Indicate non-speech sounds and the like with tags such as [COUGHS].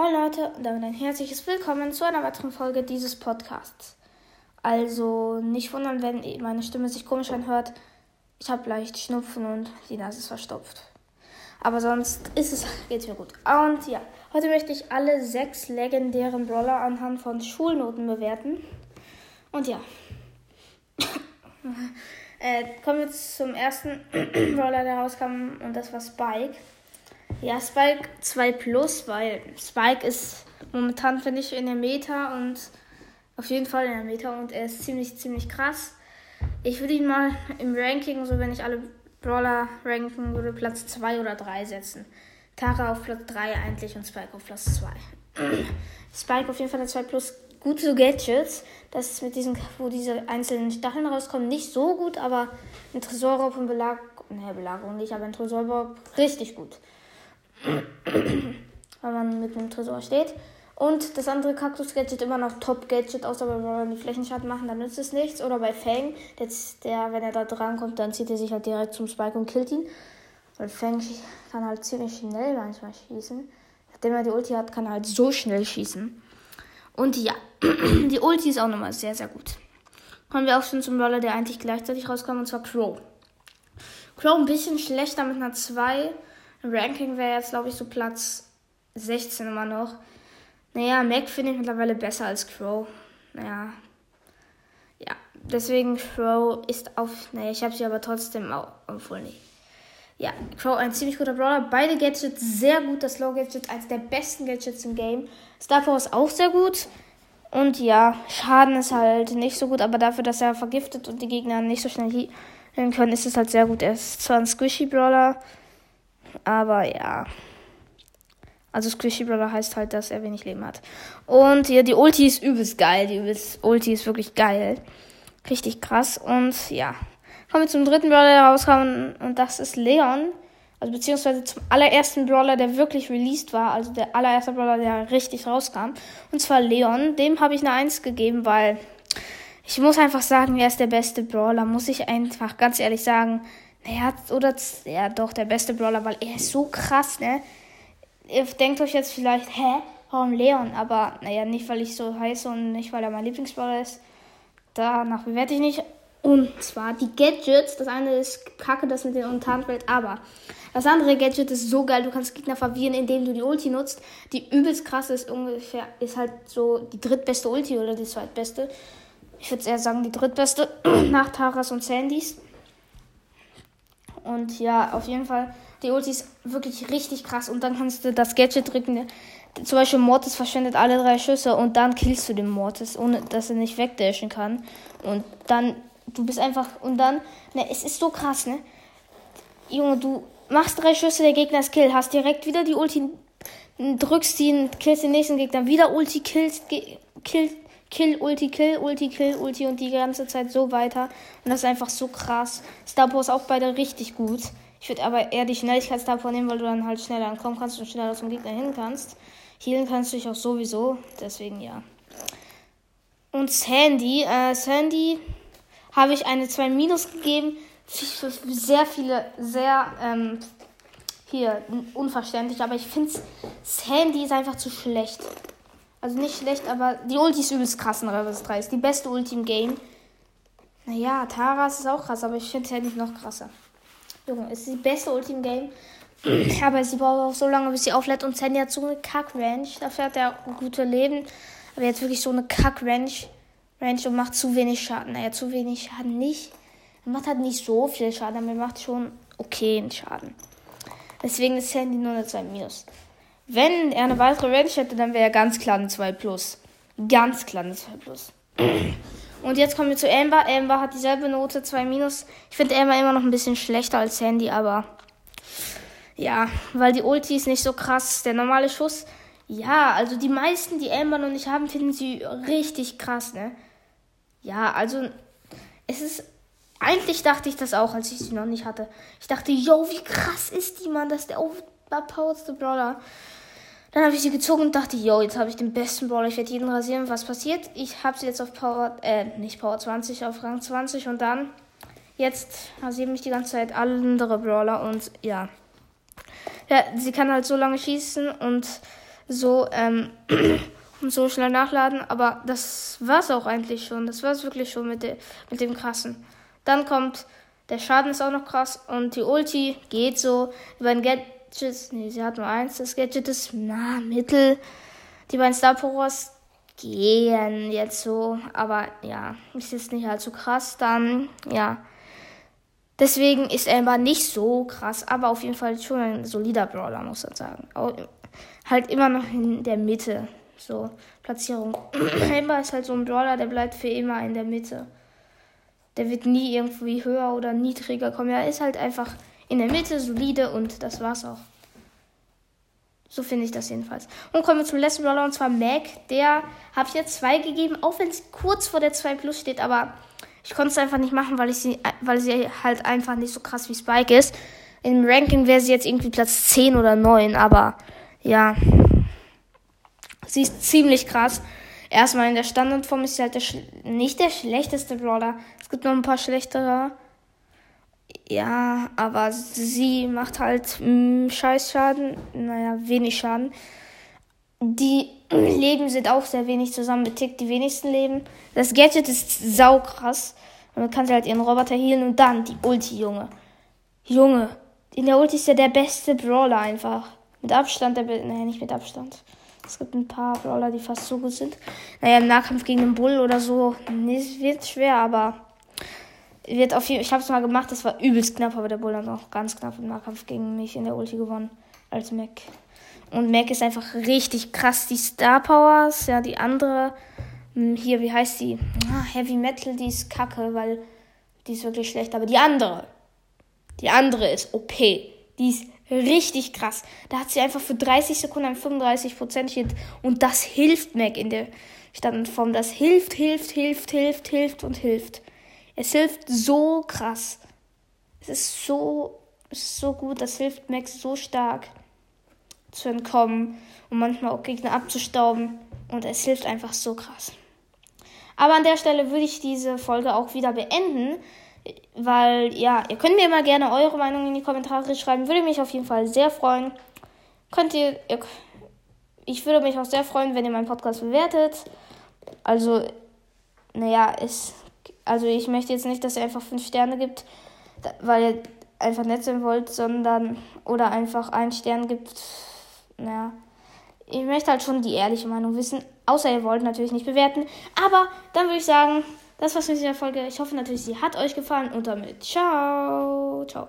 Moin Leute und damit ein herzliches Willkommen zu einer weiteren Folge dieses Podcasts. Also nicht wundern, wenn meine Stimme sich komisch anhört. Ich habe leicht Schnupfen und die Nase ist verstopft. Aber sonst ist es, geht's mir gut. Und ja, heute möchte ich alle sechs legendären Brawler anhand von Schulnoten bewerten. Und ja. [COUGHS] äh, kommen wir zum ersten [COUGHS] Brawler, der rauskam und das war Spike. Ja, Spike 2 Plus, weil Spike ist momentan, finde ich, in der Meta und auf jeden Fall in der Meta und er ist ziemlich, ziemlich krass. Ich würde ihn mal im Ranking, so wenn ich alle Brawler ranken würde, Platz 2 oder 3 setzen. Tara auf Platz 3 eigentlich und Spike auf Platz 2. [CLEARS THROAT] Spike auf jeden Fall der 2 Plus. Gute Gadgets. Das ist mit diesen, wo diese einzelnen Stacheln rauskommen, nicht so gut, aber ein Tresorraub und Belag, ne, Belagerung nicht, aber ein Tresorraub richtig gut. Weil man mit einem Tresor steht. Und das andere Kaktus-Gadget immer noch Top-Gadget, außer wenn wir die Flächenschaden machen, dann nützt es nichts. Oder bei Fang, der, der, wenn er da dran kommt, dann zieht er sich halt direkt zum Spike und killt ihn. Weil Fang kann halt ziemlich schnell manchmal schießen. Nachdem er die Ulti hat, kann er halt so schnell schießen. Und ja, [CLEARS THROAT] die Ulti ist auch nochmal sehr, sehr gut. Kommen wir auch schon zum Roller, der eigentlich gleichzeitig rauskam, und zwar Crow. Crow ein bisschen schlechter mit einer 2 Ranking wäre jetzt, glaube ich, so Platz 16 immer noch. Naja, Mac finde ich mittlerweile besser als Crow. Naja. Ja, deswegen Crow ist auf. Naja, ich habe sie aber trotzdem auch. Obwohl nicht. Ja, Crow ein ziemlich guter Brawler. Beide Gadgets sehr gut. Das Low Gadget eines der besten Gadgets im Game. Star ist auch sehr gut. Und ja, Schaden ist halt nicht so gut, aber dafür, dass er vergiftet und die Gegner nicht so schnell healen können, ist es halt sehr gut. Er ist zwar ein Squishy Brawler, aber ja. Also Squishy Brother heißt halt, dass er wenig Leben hat. Und ja, die Ulti ist übelst geil. Die Ulti ist wirklich geil. Richtig krass. Und ja. Kommen wir zum dritten Brawler, der rauskam. Und das ist Leon. Also beziehungsweise zum allerersten Brawler, der wirklich released war. Also der allererste Brawler, der richtig rauskam. Und zwar Leon. Dem habe ich eine 1 gegeben, weil ich muss einfach sagen, er ist der beste Brawler. Muss ich einfach ganz ehrlich sagen. Naja, oder ja doch, der beste Brawler, weil er ist so krass, ne? Ihr denkt euch jetzt vielleicht, hä? Warum Leon? Aber naja, nicht weil ich so heiße und nicht weil er mein Lieblingsbrawler ist. Danach bewerte ich nicht. Und zwar die Gadgets. Das eine ist kacke, das mit den Untarnwelt, aber das andere Gadget ist so geil. Du kannst Gegner verwirren, indem du die Ulti nutzt. Die übelst krasse ist ungefähr, ist halt so die drittbeste Ulti oder die zweitbeste. Ich würde eher sagen, die drittbeste [CLEARS THROAT] nach Taras und Sandys. Und ja, auf jeden Fall, die Ulti ist wirklich richtig krass. Und dann kannst du das Gadget drücken. Zum Beispiel Mortis verschwendet alle drei Schüsse und dann killst du den Mortis, ohne dass er nicht wegdashen kann. Und dann, du bist einfach, und dann, ne, es ist so krass, ne? Junge, du machst drei Schüsse, der Gegner ist Kill, hast direkt wieder die Ulti, drückst ihn, killst den nächsten Gegner, wieder Ulti, killst, killst, Kill, Ulti, Kill, Ulti, Kill, Ulti und die ganze Zeit so weiter. Und das ist einfach so krass. Star Power ist auch beide richtig gut. Ich würde aber eher die Schnelligkeit Star Power nehmen, weil du dann halt schneller ankommen kannst und schneller zum Gegner hin kannst. Healen kannst du dich auch sowieso. Deswegen ja. Und Sandy, äh, Sandy habe ich eine 2 Minus gegeben. Für sehr viele, sehr, ähm, hier, unverständlich. Aber ich finde, Sandy ist einfach zu schlecht. Also nicht schlecht, aber die Ulti ist übelst krass in Rebels 3. Ist die beste Ulti im Game. Naja, Taras ist auch krass, aber ich finde es halt noch krasser. Junge, ist die beste Ulti im Game. [CLEARS THROAT] aber sie braucht auch so lange, bis sie auflädt. Und Sandy hat so eine Kack-Range. Dafür hat er gute Leben. Aber jetzt wirklich so eine Kack-Range. Range und macht zu wenig Schaden. Naja, zu wenig Schaden nicht. Er macht halt nicht so viel Schaden, aber er macht schon okay Schaden. Deswegen ist Sandy nur eine 2 Minus. Wenn er eine weitere Range hätte, dann wäre er ganz klar eine 2 Plus. Ganz klar eine 2 Plus. Und jetzt kommen wir zu Amber. Amber hat dieselbe Note, 2 Minus. Ich finde Amber immer noch ein bisschen schlechter als Sandy, aber ja, weil die Ulti ist nicht so krass. Der normale Schuss, ja, also die meisten, die Amber noch nicht haben, finden sie richtig krass, ne? Ja, also es ist. Eigentlich dachte ich das auch, als ich sie noch nicht hatte. Ich dachte, yo, wie krass ist die, Mann, das ist der overpoweredste Brawler. Dann habe ich sie gezogen und dachte, yo, jetzt habe ich den besten Brawler, ich werde jeden rasieren. Was passiert? Ich habe sie jetzt auf Power, äh, nicht Power 20, auf Rang 20 und dann, jetzt rasieren mich die ganze Zeit andere Brawler und ja. Ja, sie kann halt so lange schießen und So, ähm, [CLEARS THROAT] und so schnell nachladen. Aber das war's auch eigentlich schon. Das war's wirklich schon mit, de mit dem krassen. Dann kommt, der Schaden ist auch noch krass. Und die Ulti geht so. Die beiden Gadgets, nee, sie hat nur eins. Das Gadget ist, na, mittel. Die beiden Star Powers gehen jetzt so. Aber ja, ist jetzt nicht allzu krass. Dann, ja. Deswegen ist Amber nicht so krass, aber auf jeden Fall schon ein solider Brawler, muss man sagen. Auch, halt immer noch in der Mitte. So, Platzierung. [CLEARS THROAT] Amber ist halt so ein Brawler, der bleibt für immer in der Mitte. Der wird nie irgendwie höher oder niedriger kommen. Er ist halt einfach in der Mitte, solide und das war's auch. So finde ich das jedenfalls. Und kommen wir zum letzten Brawler und zwar Mac. Der habe ich jetzt 2 gegeben, auch wenn es kurz vor der 2 Plus steht, aber ich konnte es einfach nicht machen, weil, ich sie, weil sie halt einfach nicht so krass wie Spike ist. Im Ranking wäre sie jetzt irgendwie Platz 10 oder 9, aber ja. Sie ist ziemlich krass. Erstmal in der Standardform ist sie halt der nicht der schlechteste Brawler. Es gibt noch ein paar schlechtere. Ja, aber sie macht halt mh, mm, Scheißschaden. Naja, wenig Schaden. Die [CLEARS THROAT] Leben sind auch sehr wenig zusammenbetickt, die wenigsten Leben. Das Gadget ist saukrass. Dann kann sie halt ihren Roboter healen und dann die Ulti, Junge. Junge, in der Ulti ist ja der beste Brawler einfach. Mit Abstand, der, naja, nicht mit Abstand. Es gibt ein paar Brawler, die fast so gut sind. Naja, im Nahkampf gegen den Bull oder so, nee, es wird schwer, aber wird auf jeden Ich habe es mal gemacht, das war übelst knapp, aber der Bull hat auch ganz knapp im Nahkampf gegen mich in der Ulti gewonnen. Als Mac. Und Mac ist einfach richtig krass. Die Star Powers, ja, die andere, hm, hier, wie heißt die? Ah, Heavy Metal, die ist kacke, weil die ist wirklich schlecht. Aber die andere, die andere ist OP. Die ist richtig krass. Da hat sie einfach für 30 Sekunden ein 35 Prozent und das hilft Mac in der Standform. Das hilft, hilft, hilft, hilft, hilft und hilft. Es hilft so krass. Es ist so, so gut. Das hilft Mac so stark zu entkommen und manchmal auch Gegner abzustauben. Und es hilft einfach so krass. Aber an der Stelle würde ich diese Folge auch wieder beenden, weil ja, ihr könnt mir immer gerne eure Meinung in die Kommentare schreiben. Würde mich auf jeden Fall sehr freuen. Könnt ihr, ihr ich würde mich auch sehr freuen, wenn ihr meinen Podcast bewertet. Also, naja, es, also ich möchte jetzt nicht, dass ihr einfach 5 Sterne gibt, weil ihr einfach nett sein wollt, sondern oder einfach einen Stern gibt naja, ich möchte halt schon die ehrliche Meinung wissen. Außer ihr wollt natürlich nicht bewerten. Aber dann würde ich sagen, das war's mit dieser Folge. Ich hoffe natürlich, sie hat euch gefallen. Und damit ciao. Ciao.